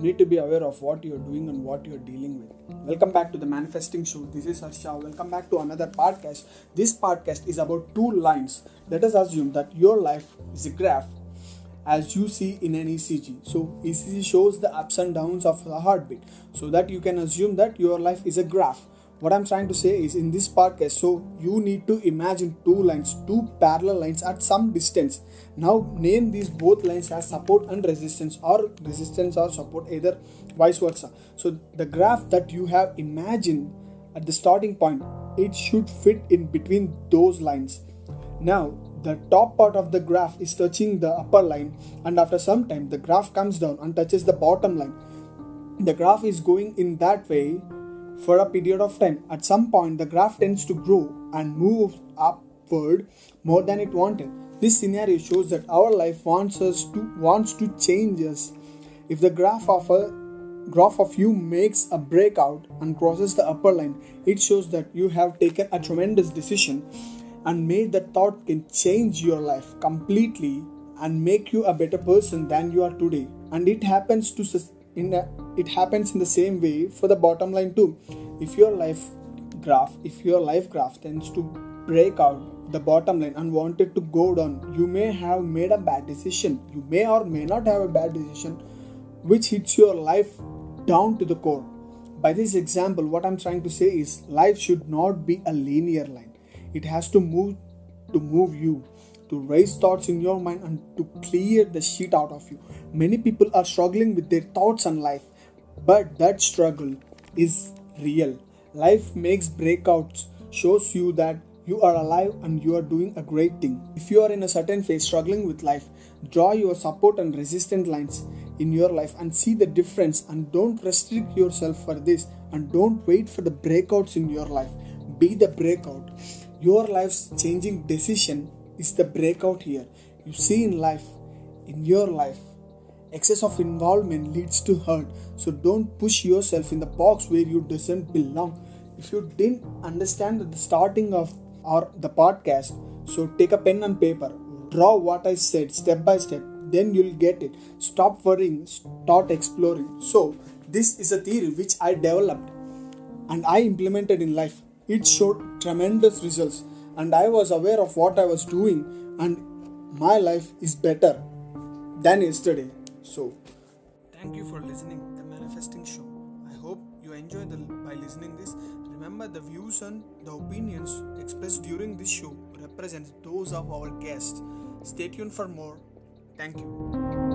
you need to be aware of what you're doing and what you're dealing with. Welcome back to the Manifesting Show. This is Harsha. Welcome back to another podcast. This podcast is about two lines. Let us assume that your life is a graph as you see in an ECG. So, ECG shows the ups and downs of the heartbeat. So, that you can assume that your life is a graph what i'm trying to say is in this podcast so you need to imagine two lines two parallel lines at some distance. Now name these both lines as support and resistance or resistance or support either vice versa. So the graph that you have imagined at the starting point it should fit in between those lines. Now the top part of the graph is touching the upper line and after some time the graph comes down and touches the bottom line. The graph is going in that way for a period of time. At some point, the graph tends to grow and move upward more than it wanted. This scenario shows that our life wants us to wants to change us. If the graph of a graph of you makes a breakout and crosses the upper line, it shows that you have taken a tremendous decision and made that thought can change your life completely and make you a better person than you are today. And it happens to in a, it happens in the same way for the bottom line too. If your life graph if your life graph tends to break out the bottom line and wanted to go down you may have made a bad decision. You may or may not have a bad decision which hits your life down to the core. By this example what i'm trying to say is life should not be a linear line. It has to move to move you to raise thoughts in your mind and to clear the shit out of you. Many people are struggling with their thoughts and life, but that struggle is real. Life makes breakouts, shows you that you are alive and you are doing a great thing. If you are in a certain phase struggling with life, draw your support and resistant lines in your life and see the difference and don't restrict yourself for this and don't wait for the breakouts in your life. Be the breakout. Your life's changing decision is the breakout here. You see in life, in your life, excess of involvement leads to hurt. So don't push yourself in the box where you doesn't belong. If you didn't understand the starting of or the podcast, so take a pen and paper, draw what I said step by step, then you'll get it. Stop worrying, start exploring. So this is a theory which I developed and I implemented in life. It showed tremendous results and I was aware of what I was doing, and my life is better than yesterday. So, thank you for listening the Manifesting Show. I hope you enjoy the by listening this. Remember the views and the opinions expressed during this show represent those of our guests. Stay tuned for more. Thank you.